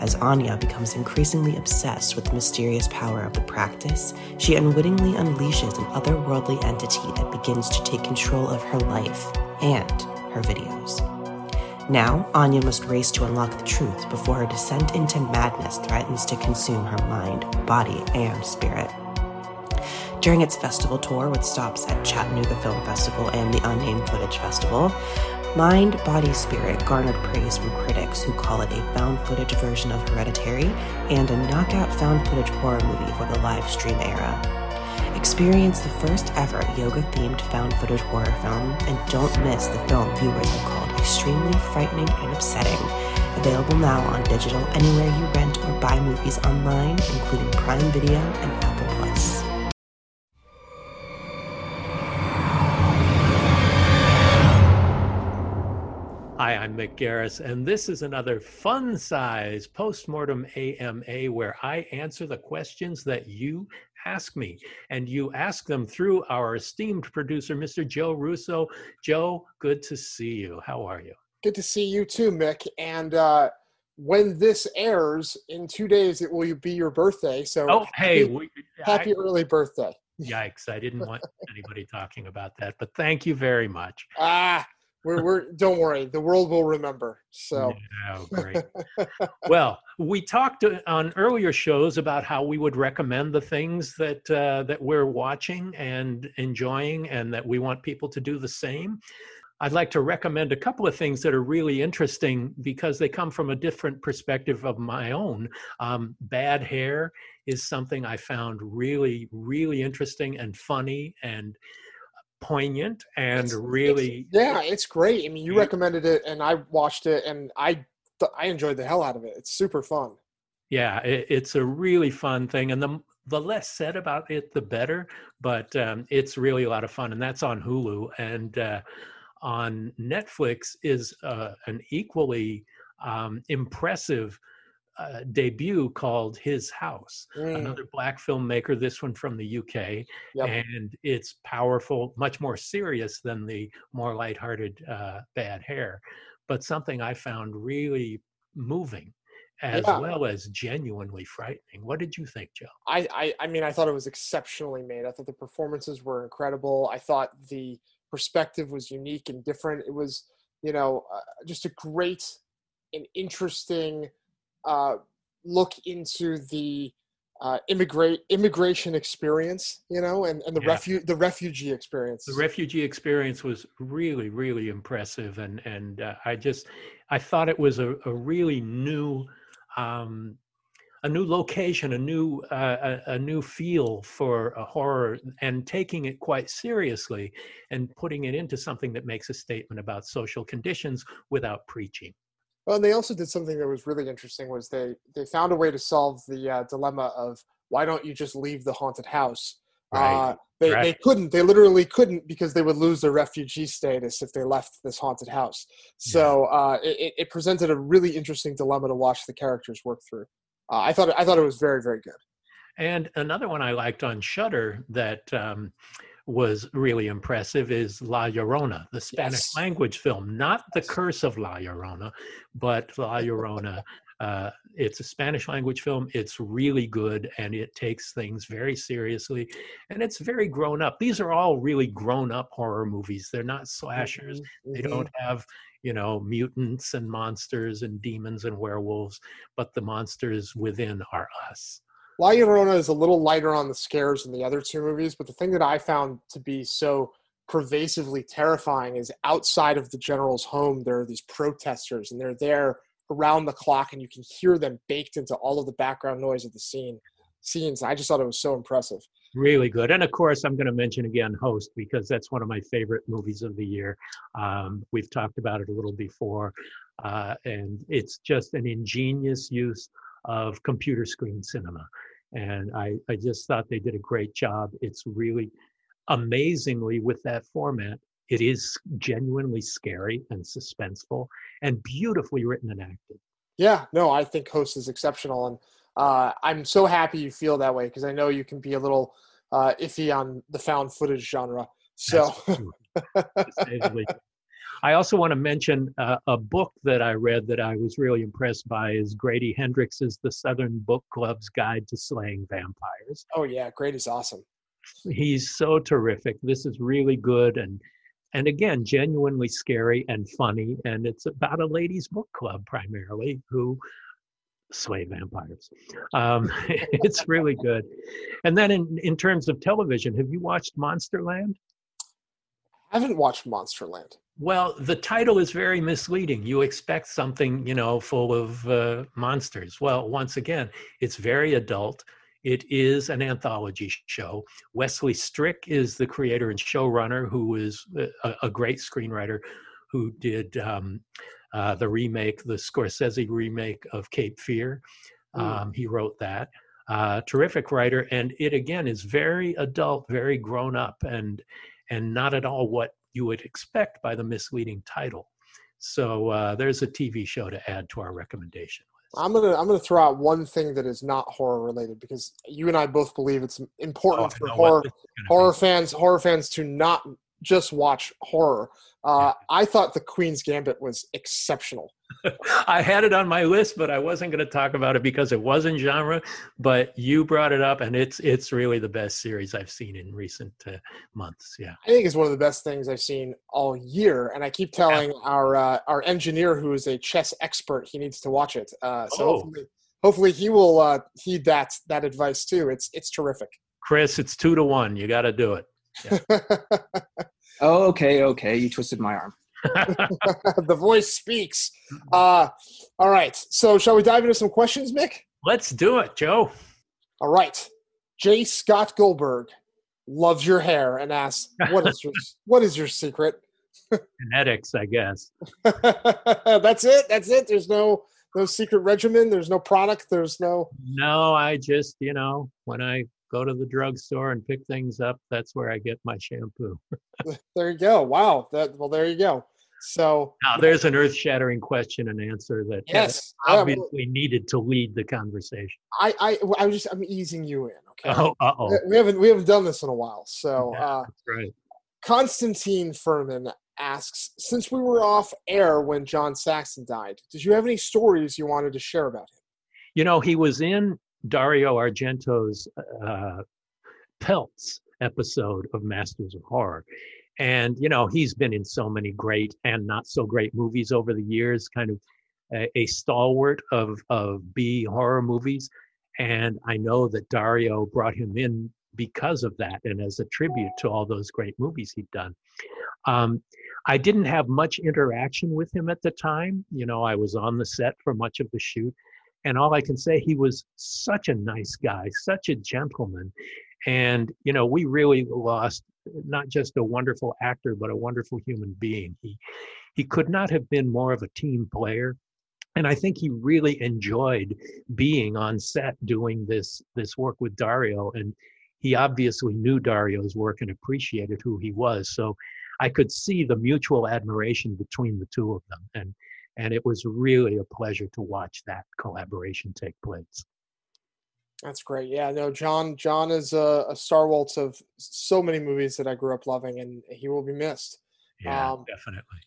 As Anya becomes increasingly obsessed with the mysterious power of the practice, she unwittingly unleashes an otherworldly entity that begins to take control of her life and her videos. Now, Anya must race to unlock the truth before her descent into madness threatens to consume her mind, body, and spirit. During its festival tour with stops at Chattanooga Film Festival and the Unnamed Footage Festival, Mind, Body, Spirit garnered praise from critics who call it a found footage version of Hereditary and a knockout found footage horror movie for the live stream era. Experience the first ever yoga themed found footage horror film and don't miss the film viewers have called extremely frightening and upsetting. Available now on digital anywhere you rent or buy movies online, including Prime Video and Apple I'm Mick Garris, and this is another fun size postmortem AMA where I answer the questions that you ask me. And you ask them through our esteemed producer, Mr. Joe Russo. Joe, good to see you. How are you? Good to see you too, Mick. And uh, when this airs in two days, it will be your birthday. So, oh, hey, happy, we, happy I, early birthday. Yikes, I didn't want anybody talking about that, but thank you very much. Ah, we're, we're don't worry the world will remember so. Oh, great. Well we talked uh, on earlier shows about how we would recommend the things that uh, that we're watching and enjoying and that we want people to do the same. I'd like to recommend a couple of things that are really interesting because they come from a different perspective of my own. Um, Bad Hair is something I found really, really interesting and funny and poignant and it's, really it's, yeah it's great. I mean you recommended it and i watched it and i i enjoyed the hell out of it. It's super fun. Yeah it, it's a really fun thing and the the less said about it the better but um, it's really a lot of fun and that's on hulu and uh, on netflix is uh, an equally um, impressive uh, debut called His House, mm. another black filmmaker, this one from the UK. Yep. And it's powerful, much more serious than the more lighthearted uh, Bad Hair, but something I found really moving as yeah. well as genuinely frightening. What did you think, Joe? I, I, I mean, I thought it was exceptionally made. I thought the performances were incredible. I thought the perspective was unique and different. It was, you know, uh, just a great and interesting uh, look into the uh, immigrate immigration experience, you know, and, and the yeah. refu- the refugee experience. The refugee experience was really, really impressive, and and uh, I just I thought it was a, a really new. Um, a new location, a new uh, a, a, new feel for a horror, and taking it quite seriously, and putting it into something that makes a statement about social conditions without preaching. Well, and they also did something that was really interesting. Was they they found a way to solve the uh, dilemma of why don't you just leave the haunted house? Right. Uh, they right. they couldn't. They literally couldn't because they would lose their refugee status if they left this haunted house. So yeah. uh, it, it presented a really interesting dilemma to watch the characters work through. Uh, I thought I thought it was very very good. And another one I liked on Shudder that um, was really impressive is La Llorona, the Spanish yes. language film, not The Curse of La Llorona, but La Llorona. Uh, it's a Spanish language film. It's really good and it takes things very seriously and it's very grown up. These are all really grown up horror movies. They're not slashers. Mm-hmm. They don't have, you know, mutants and monsters and demons and werewolves, but the monsters within are us. La Llorona is a little lighter on the scares than the other two movies, but the thing that I found to be so pervasively terrifying is outside of the general's home, there are these protesters, and they're there around the clock, and you can hear them baked into all of the background noise of the scene scenes. I just thought it was so impressive. Really good, and of course, I'm going to mention again Host because that's one of my favorite movies of the year. Um, we've talked about it a little before. uh, and it's just an ingenious use of computer screen cinema. And I, I just thought they did a great job. It's really amazingly with that format, it is genuinely scary and suspenseful and beautifully written and acted. Yeah, no, I think Host is exceptional. And uh, I'm so happy you feel that way because I know you can be a little uh, iffy on the found footage genre. So. I also want to mention uh, a book that I read that I was really impressed by is Grady Hendrix's The Southern Book Club's Guide to Slaying Vampires. Oh yeah, Grady's awesome. He's so terrific. This is really good and and again genuinely scary and funny and it's about a ladies book club primarily who slay vampires. Um, it's really good. And then in in terms of television, have you watched Monsterland? I haven't watched Monsterland. Well, the title is very misleading. You expect something, you know, full of uh, monsters. Well, once again, it's very adult. It is an anthology show. Wesley Strick is the creator and showrunner, who is a, a great screenwriter who did um, uh, the remake, the Scorsese remake of Cape Fear. Mm. Um, he wrote that. Uh, terrific writer, and it again is very adult, very grown up, and and not at all what you would expect by the misleading title. So uh, there's a TV show to add to our recommendation list. I'm gonna I'm gonna throw out one thing that is not horror related because you and I both believe it's important oh, for horror horror be. fans horror fans to not just watch horror. Uh, I thought The Queen's Gambit was exceptional. I had it on my list, but I wasn't going to talk about it because it wasn't genre. But you brought it up, and it's it's really the best series I've seen in recent uh, months. Yeah, I think it's one of the best things I've seen all year. And I keep telling yeah. our uh, our engineer, who is a chess expert, he needs to watch it. Uh, so oh. hopefully, hopefully he will uh, heed that that advice too. It's it's terrific. Chris, it's two to one. You got to do it. Yeah. Oh, okay, okay. You twisted my arm. the voice speaks. Uh, all right. So, shall we dive into some questions, Mick? Let's do it, Joe. All right. J. Scott Goldberg loves your hair and asks, "What is your What is your secret?" Genetics, I guess. That's it. That's it. There's no no secret regimen. There's no product. There's no. No, I just you know when I go to the drugstore and pick things up. That's where I get my shampoo. there you go. Wow. That well, there you go. So now there's an earth-shattering question and answer that yes, obviously needed to lead the conversation. I I I was just I'm easing you in. Okay. Oh, uh-oh. We haven't we haven't done this in a while. So yeah, uh, right. Constantine Furman asks, since we were off air when John Saxon died, did you have any stories you wanted to share about him? You know, he was in Dario Argento's uh, Pelts episode of Masters of Horror. And, you know, he's been in so many great and not so great movies over the years, kind of a, a stalwart of, of B horror movies. And I know that Dario brought him in because of that and as a tribute to all those great movies he'd done. Um, I didn't have much interaction with him at the time. You know, I was on the set for much of the shoot, and all I can say, he was such a nice guy, such a gentleman. And, you know, we really lost not just a wonderful actor, but a wonderful human being. He, he could not have been more of a team player. And I think he really enjoyed being on set doing this, this work with Dario. And he obviously knew Dario's work and appreciated who he was. So I could see the mutual admiration between the two of them. And and it was really a pleasure to watch that collaboration take place. That's great. Yeah, no, John. John is a, a star waltz of so many movies that I grew up loving, and he will be missed. Yeah, um, definitely.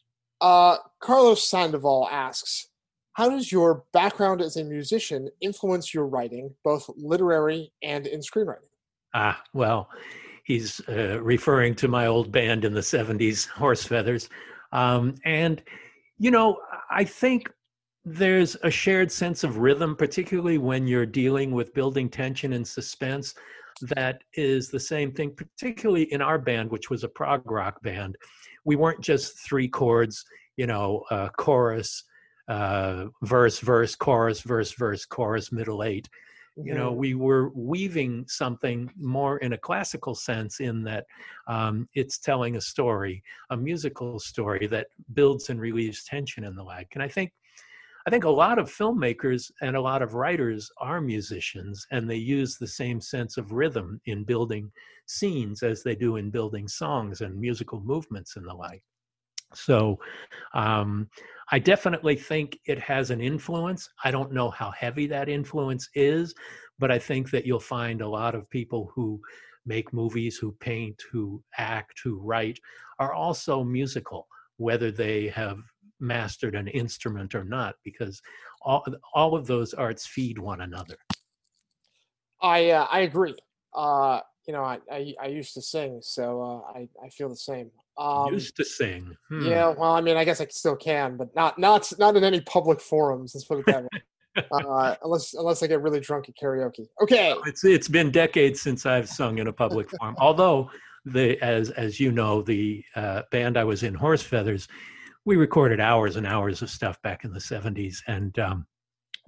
Uh, Carlos Sandoval asks, "How does your background as a musician influence your writing, both literary and in screenwriting?" Ah, well, he's uh, referring to my old band in the '70s, Horse Feathers, um, and you know, I think there's a shared sense of rhythm, particularly when you're dealing with building tension and suspense. That is the same thing, particularly in our band, which was a prog rock band. We weren't just three chords, you know, uh, chorus, uh, verse, verse, chorus, verse, verse, chorus, middle eight you know we were weaving something more in a classical sense in that um, it's telling a story a musical story that builds and relieves tension in the like and i think I think a lot of filmmakers and a lot of writers are musicians, and they use the same sense of rhythm in building scenes as they do in building songs and musical movements and the like. So um, I definitely think it has an influence. I don't know how heavy that influence is, but I think that you'll find a lot of people who make movies, who paint, who act, who write are also musical, whether they have mastered an instrument or not, because all, all of those arts feed one another. I uh, I agree. Uh, you know, I, I, I used to sing, so uh, I I feel the same. Um, used to sing. Hmm. Yeah, well, I mean, I guess I still can, but not not not in any public forums. Let's put it that way. uh, unless unless I get really drunk at karaoke. Okay. It's it's been decades since I've sung in a public forum. Although the as as you know, the uh, band I was in, Horse Feathers, we recorded hours and hours of stuff back in the '70s, and um,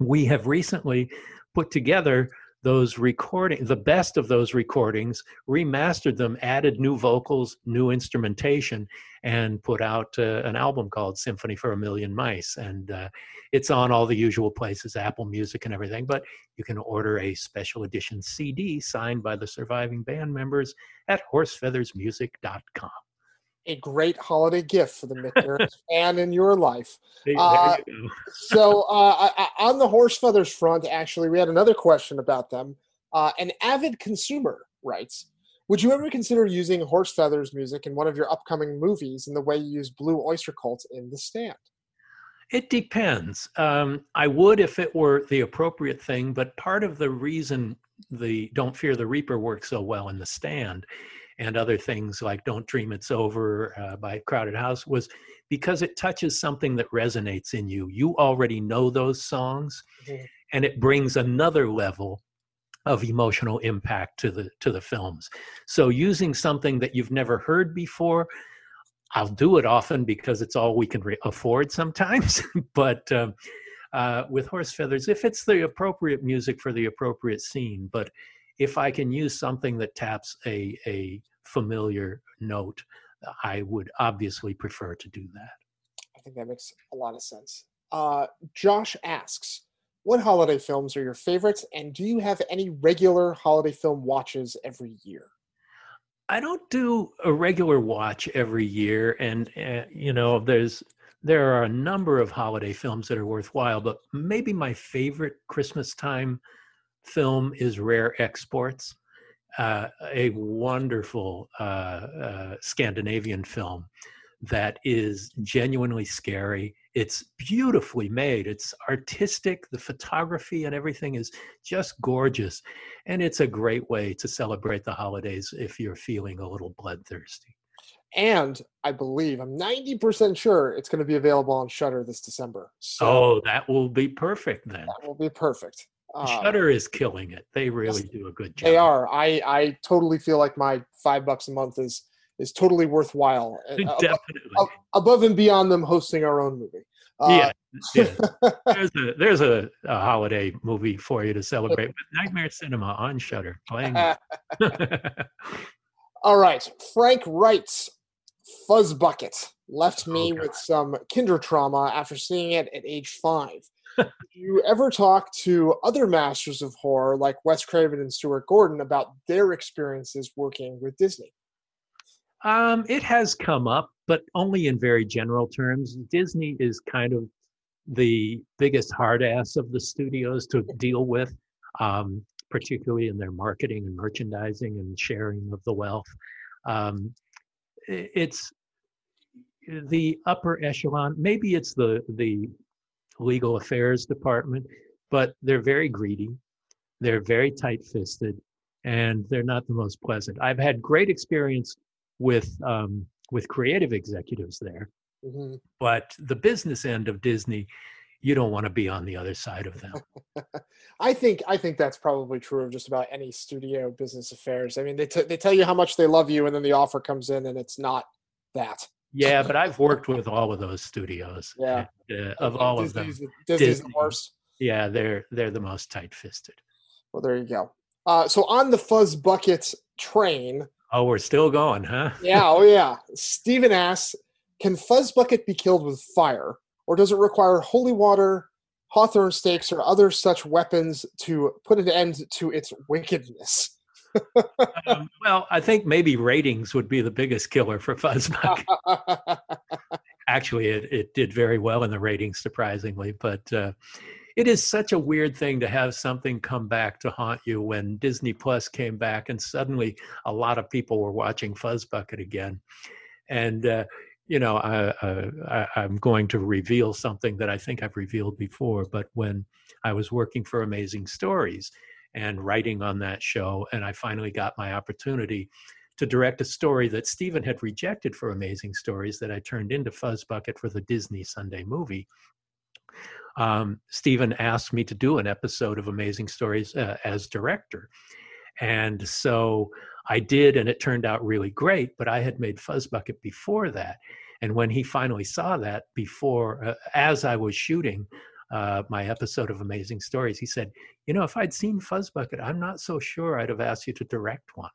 we have recently put together those recording the best of those recordings remastered them added new vocals new instrumentation and put out uh, an album called symphony for a million mice. And uh, it's on all the usual places apple music and everything but you can order a special edition cd signed by the surviving band members at horsefeathersmusic.com a great holiday gift for the Mick and in your life. Uh, you so, uh, on the horse feathers front, actually, we had another question about them. Uh, an avid consumer writes, "Would you ever consider using horse feathers music in one of your upcoming movies in the way you use Blue Oyster Cult in The Stand?" It depends. Um, I would if it were the appropriate thing, but part of the reason the Don't Fear the Reaper works so well in The Stand and other things like Don't Dream It's Over uh, by Crowded House was because it touches something that resonates in you. You already know those songs, mm-hmm. and it brings another level of emotional impact to the to the films. So using something that you've never heard before, I'll do it often because it's all we can re- afford sometimes. but um, uh, with horse feathers, if it's the appropriate music for the appropriate scene, but if I can use something that taps a, a familiar note, I would obviously prefer to do that. I think that makes a lot of sense. Uh, Josh asks, what holiday films are your favorites, and do you have any regular holiday film watches every year? I don't do a regular watch every year, and uh, you know, there's there are a number of holiday films that are worthwhile, but maybe my favorite Christmas time film is Rare Exports, uh, a wonderful uh, uh, Scandinavian film that is genuinely scary. It's beautifully made. It's artistic. The photography and everything is just gorgeous. And it's a great way to celebrate the holidays if you're feeling a little bloodthirsty. And I believe, I'm 90% sure it's going to be available on Shudder this December. So oh, that will be perfect then. That will be perfect. Uh, Shudder is killing it. They really do a good job. They are. I I totally feel like my five bucks a month is is totally worthwhile. Definitely. Above, above and beyond them hosting our own movie. Uh, yeah, yeah. there's a there's a, a, holiday movie for you to celebrate with Nightmare Cinema on Shudder playing. All right, Frank writes, Fuzzbucket left me oh, with some kinder trauma after seeing it at age five. Do you ever talk to other masters of horror like Wes Craven and Stuart Gordon about their experiences working with Disney? Um, it has come up, but only in very general terms. Disney is kind of the biggest hard ass of the studios to deal with, um, particularly in their marketing and merchandising and sharing of the wealth. Um, it's the upper echelon. Maybe it's the the legal affairs department, but they're very greedy. They're very tight fisted and they're not the most pleasant. I've had great experience with, um, with creative executives there, mm-hmm. but the business end of Disney, you don't want to be on the other side of them. I think I think that's probably true of just about any studio business affairs. I mean, they t- they tell you how much they love you, and then the offer comes in, and it's not that. Yeah, but I've worked with all of those studios. Yeah, and, uh, of all Disney's, of them, Disney's Disney, the worst. Yeah, they're they're the most tight-fisted. Well, there you go. Uh, so on the Fuzzbucket train. Oh, we're still going, huh? yeah. Oh, yeah. Stephen asks, "Can Fuzzbucket be killed with fire, or does it require holy water hawthorn stakes or other such weapons to put an end to its wickedness? Um, well, I think maybe ratings would be the biggest killer for Fuzzbucket. Actually, it, it did very well in the ratings, surprisingly. But uh, it is such a weird thing to have something come back to haunt you when Disney Plus came back and suddenly a lot of people were watching Fuzzbucket again. And, uh, you know, I, I, I'm going to reveal something that I think I've revealed before, but when I was working for Amazing Stories and writing on that show, and I finally got my opportunity to direct a story that Steven had rejected for Amazing Stories that I turned into Fuzzbucket for the Disney Sunday movie um, Steven asked me to do an episode of Amazing Stories uh, as director. And so I did, and it turned out really great. But I had made Fuzzbucket before that. And when he finally saw that before, uh, as I was shooting uh, my episode of Amazing Stories, he said, You know, if I'd seen Fuzzbucket, I'm not so sure I'd have asked you to direct one.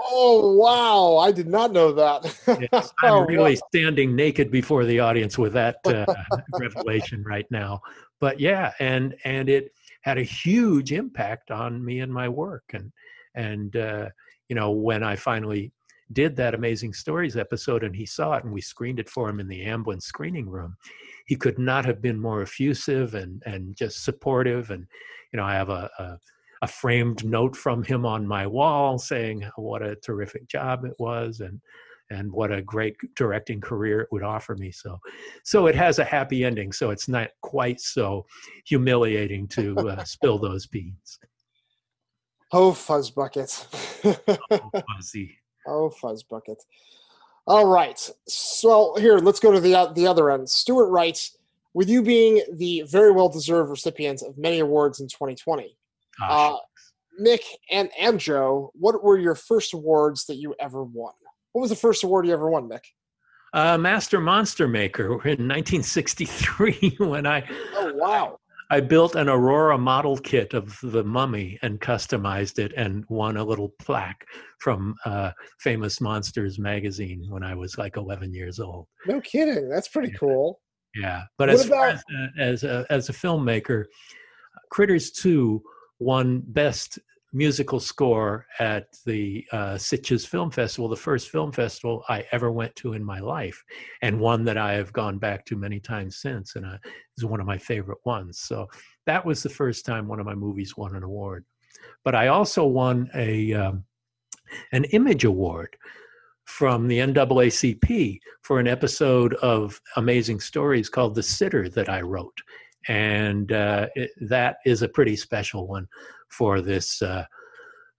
Oh wow! I did not know that. yes, I'm oh, really wow. standing naked before the audience with that uh, revelation right now. But yeah, and and it had a huge impact on me and my work. And and uh, you know when I finally did that amazing stories episode and he saw it and we screened it for him in the Amblin screening room, he could not have been more effusive and and just supportive. And you know I have a, a a framed note from him on my wall saying what a terrific job it was and and what a great directing career it would offer me. So so it has a happy ending. So it's not quite so humiliating to uh, spill those beans. Oh Fuzzbucket oh, fuzzy. Oh Fuzzbucket all right so here let's go to the uh, the other end stuart writes with you being the very well deserved recipient of many awards in 2020 uh, Mick and, and Joe, what were your first awards that you ever won? What was the first award you ever won, Mick? Uh, Master Monster Maker in 1963 when I. Oh, wow. I built an Aurora model kit of the mummy and customized it and won a little plaque from uh, Famous Monsters magazine when I was like 11 years old. No kidding. That's pretty yeah. cool. Yeah. But what as about... as, uh, as, a, as a filmmaker, Critters 2 won Best Musical Score at the uh, Sitges Film Festival, the first film festival I ever went to in my life, and one that I have gone back to many times since, and uh, is one of my favorite ones. So that was the first time one of my movies won an award. But I also won a um, an Image Award from the NAACP for an episode of Amazing Stories called The Sitter that I wrote and uh, it, that is a pretty special one for this uh,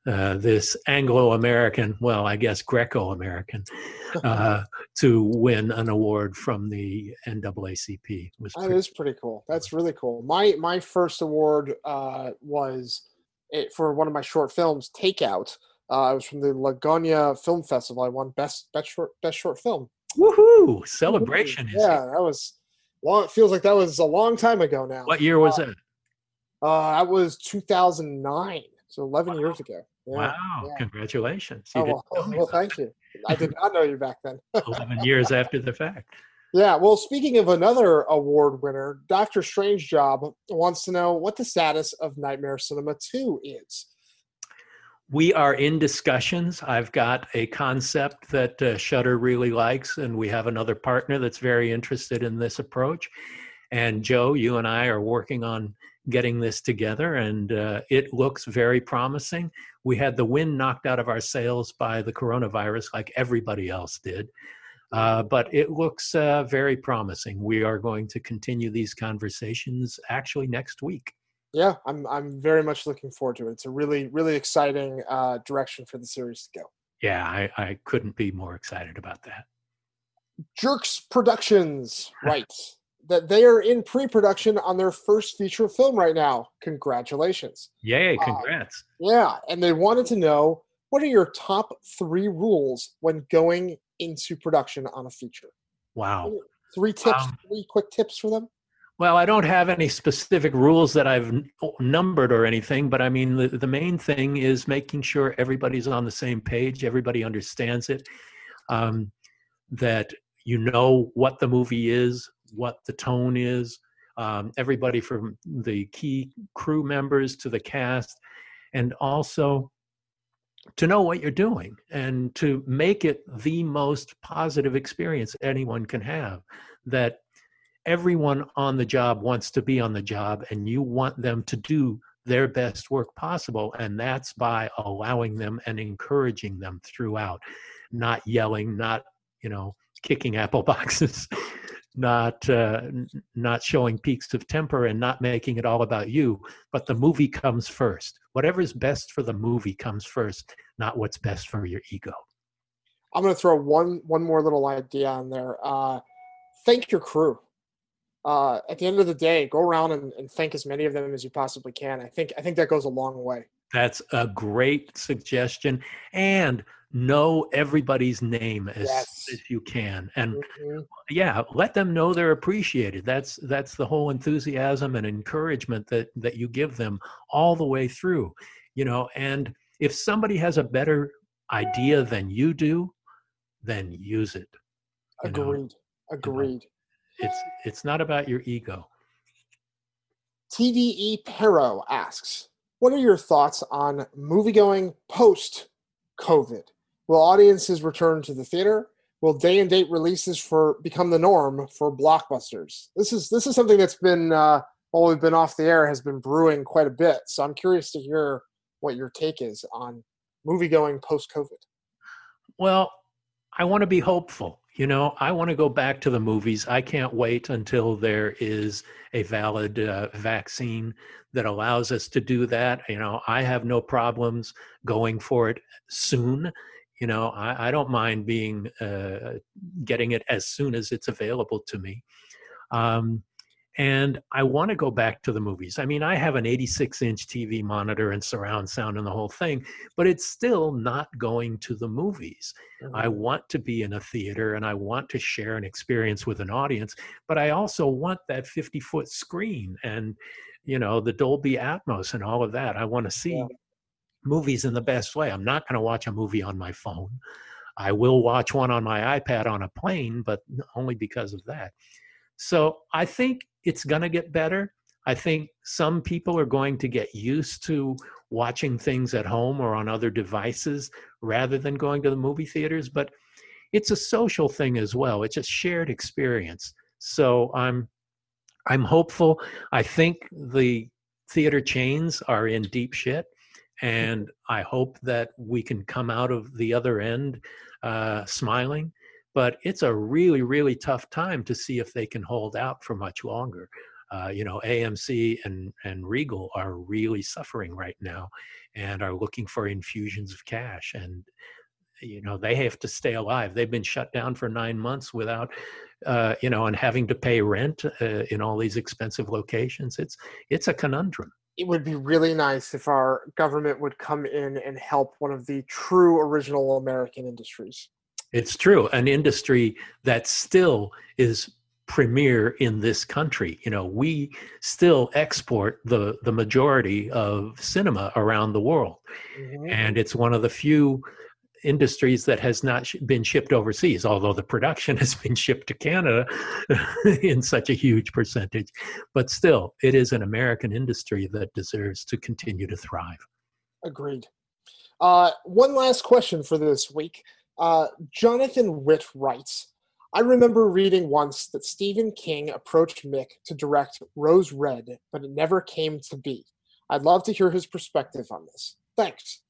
uh, this Anglo-American, well, I guess Greco-American, uh, to win an award from the NAACP. Was that is pretty cool. That's really cool. My my first award uh, was it, for one of my short films, Takeout. Uh, it was from the Lagonia Film Festival. I won best best short best short film. Woohoo! Celebration! Yeah, that was long. It feels like that was a long time ago now. What year was uh, it? Uh, that was 2009, so 11 wow. years ago. Yeah, wow! Yeah. Congratulations. You oh, well, well thank you. I did not know you back then. 11 years after the fact. Yeah, well, speaking of another award winner, Doctor Strange Job wants to know what the status of Nightmare Cinema 2 is we are in discussions. I've got a concept that uh, Shudder really likes, and we have another partner that's very interested in this approach. And Joe, you and I are working on getting this together, and uh, it looks very promising. We had the wind knocked out of our sails by the coronavirus, like everybody else did. Uh, but it looks uh, very promising. We are going to continue these conversations actually next week yeah, I'm I'm very much looking forward to it. It's a really really exciting uh, direction for the series to go. Yeah, I, I couldn't be more excited about that. Jerks Productions writes that they are in pre-production on their first feature film right now. Congratulations! Yay! Uh, congrats! Uh, yeah, and they wanted to know what are your top three rules when going into production on a feature. Wow! Three tips, um, three quick tips for them. Well, I don't have any specific rules that I've numbered or anything, but I mean, the, the main thing is making sure everybody's on the same page, everybody understands it, um, that you know what the movie is, what the tone is, um, everybody from the key crew members to the cast, and also to know what you're doing and to make it the most positive experience anyone can have. That everyone on the job wants to be on the job, and you want them to do their best work possible. And that's by allowing them and encouraging them throughout, not yelling, not, you know, kicking apple boxes. Not uh, not showing peaks of temper and not making it all about you but the movie comes first. Whatever's best for the movie comes first not what's best for your ego. I'm going to throw one one more little idea on there. Uh, thank your crew. Uh, at the end of the day go around and, and thank as many of them as you possibly can. I think i think that goes a long way. That's a great suggestion. And know everybody's name as, yes. as you can and mm-hmm. yeah let them know they're appreciated that's that's the whole enthusiasm and encouragement that that you give them all the way through you know and if somebody has a better idea than you do then use it agreed know? agreed you know, it's it's not about your ego tde pero asks what are your thoughts on movie going post covid Will audiences return to the theater? Will day and date releases for become the norm for blockbusters? This is this is something that's been uh, while we've been off the air has been brewing quite a bit. So I'm curious to hear what your take is on movie going post COVID. Well, I want to be hopeful. You know, I want to go back to the movies. I can't wait until there is a valid uh, vaccine that allows us to do that. You know, I have no problems going for it soon you know i, I don't mind being uh, getting it as soon as it's available to me. Um, and i want to go back to the movies. I mean i have an 86 inch tv monitor and surround sound and the whole thing but it's still not going to the movies. Mm-hmm. i want to be in a theater and i want to share an experience with an audience but i also want that 50 foot screen and you know the dolby atmos and all of that. I want to see yeah movies in the best way. I'm not going to watch a movie on my phone. I will watch one on my iPad on a plane, but only because of that. So I think it's going to get better. I think some people are going to get used to watching things at home or on other devices rather than going to the movie theaters, but it's a social thing as well. It's a shared experience. So I'm I'm hopeful. I think the theater chains are in deep shit and I hope that we can come out of the other end uh, smiling. But it's a really, really tough time to see if they can hold out for much longer. Uh, you know, AMC and and Regal are really suffering right now, and are looking for infusions of cash. And you know, they have to stay alive. They've been shut down for nine months without, uh, you know, and having to pay rent uh, in all these expensive locations. It's it's a conundrum it would be really nice if our government would come in and help one of the true original American industries. It's true, an industry that still is premier in this country. You know, we still export the the majority of cinema around the world, mm-hmm. and it's one of the few industries that has not been shipped overseas, although the production has been shipped to Canada in such a huge percentage. But still, it is an American industry that deserves to continue to thrive. Agreed. Uh, one last question for this week. Uh, Jonathan Witt writes I remember reading once that Stephen King approached Mick to direct Rose Red, but it never came to be. I'd love to hear his perspective on this. Thanks.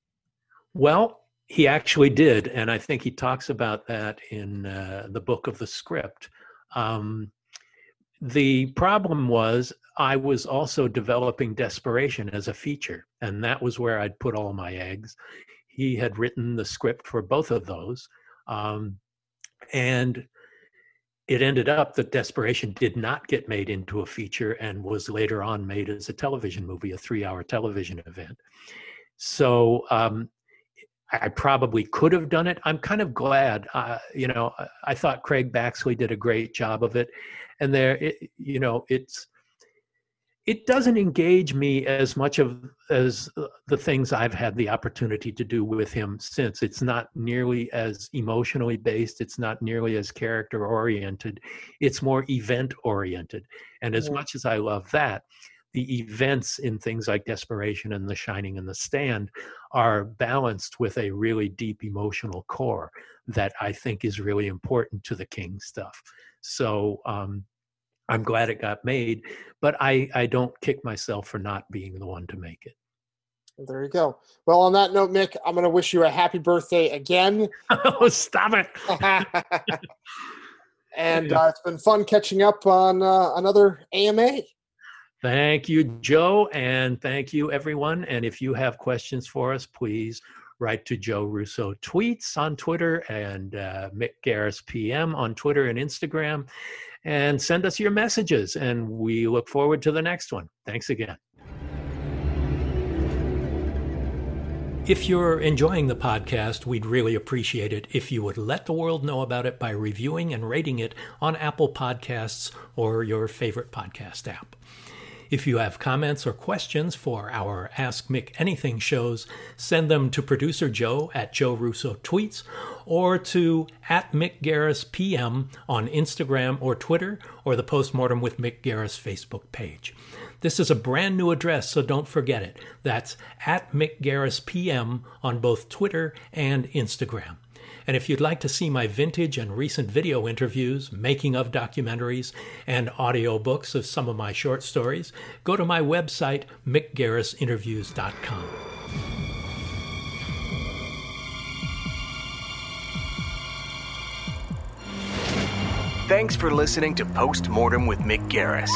Well, he actually did, and I think he talks about that in uh, the book of the script. Um, the problem was I was also developing Desperation as a feature, and that was where I'd put all my eggs. He had written the script for both of those, um, and it ended up that Desperation did not get made into a feature and was later on made as a television movie, a three-hour television event. So um, I probably could have done it. I'm kind of glad. Uh, you know, I thought Craig Baxley did a great job of it, and there, it, you know, it's it doesn't engage me as much of as the things I've had the opportunity to do with him since. It's not nearly as emotionally based. It's not nearly as character oriented. It's more event oriented. And as much as I love that, the events in things like Desperation and The Shining and The Stand are balanced with a really deep emotional core that I think is really important to the King stuff. So um, I'm glad it got made, but I, I don't kick myself for not being the one to make it. There you go. Well, on that note, Mick, I'm going to wish you a happy birthday again. oh, stop it. and uh, it's been fun catching up on uh, another AMA. Thank you, Joe, and thank you, everyone. And if you have questions for us, please write to Joe Russo Tweets on Twitter and uh, Mick Garris PM on Twitter and Instagram and send us your messages. And we look forward to the next one. Thanks again. If you're enjoying the podcast, we'd really appreciate it if you would let the world know about it by reviewing and rating it on Apple Podcasts or your favorite podcast app. If you have comments or questions for our Ask Mick Anything shows, send them to producer Joe at Joe Russo Tweets or to at Mick Garris PM on Instagram or Twitter or the Postmortem with Mick Garris Facebook page. This is a brand new address, so don't forget it. That's at Mick Garris PM on both Twitter and Instagram. And if you'd like to see my vintage and recent video interviews, making of documentaries, and audiobooks of some of my short stories, go to my website, mickgarrisinterviews.com. Thanks for listening to Postmortem with Mick Garris.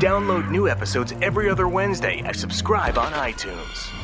Download new episodes every other Wednesday and subscribe on iTunes.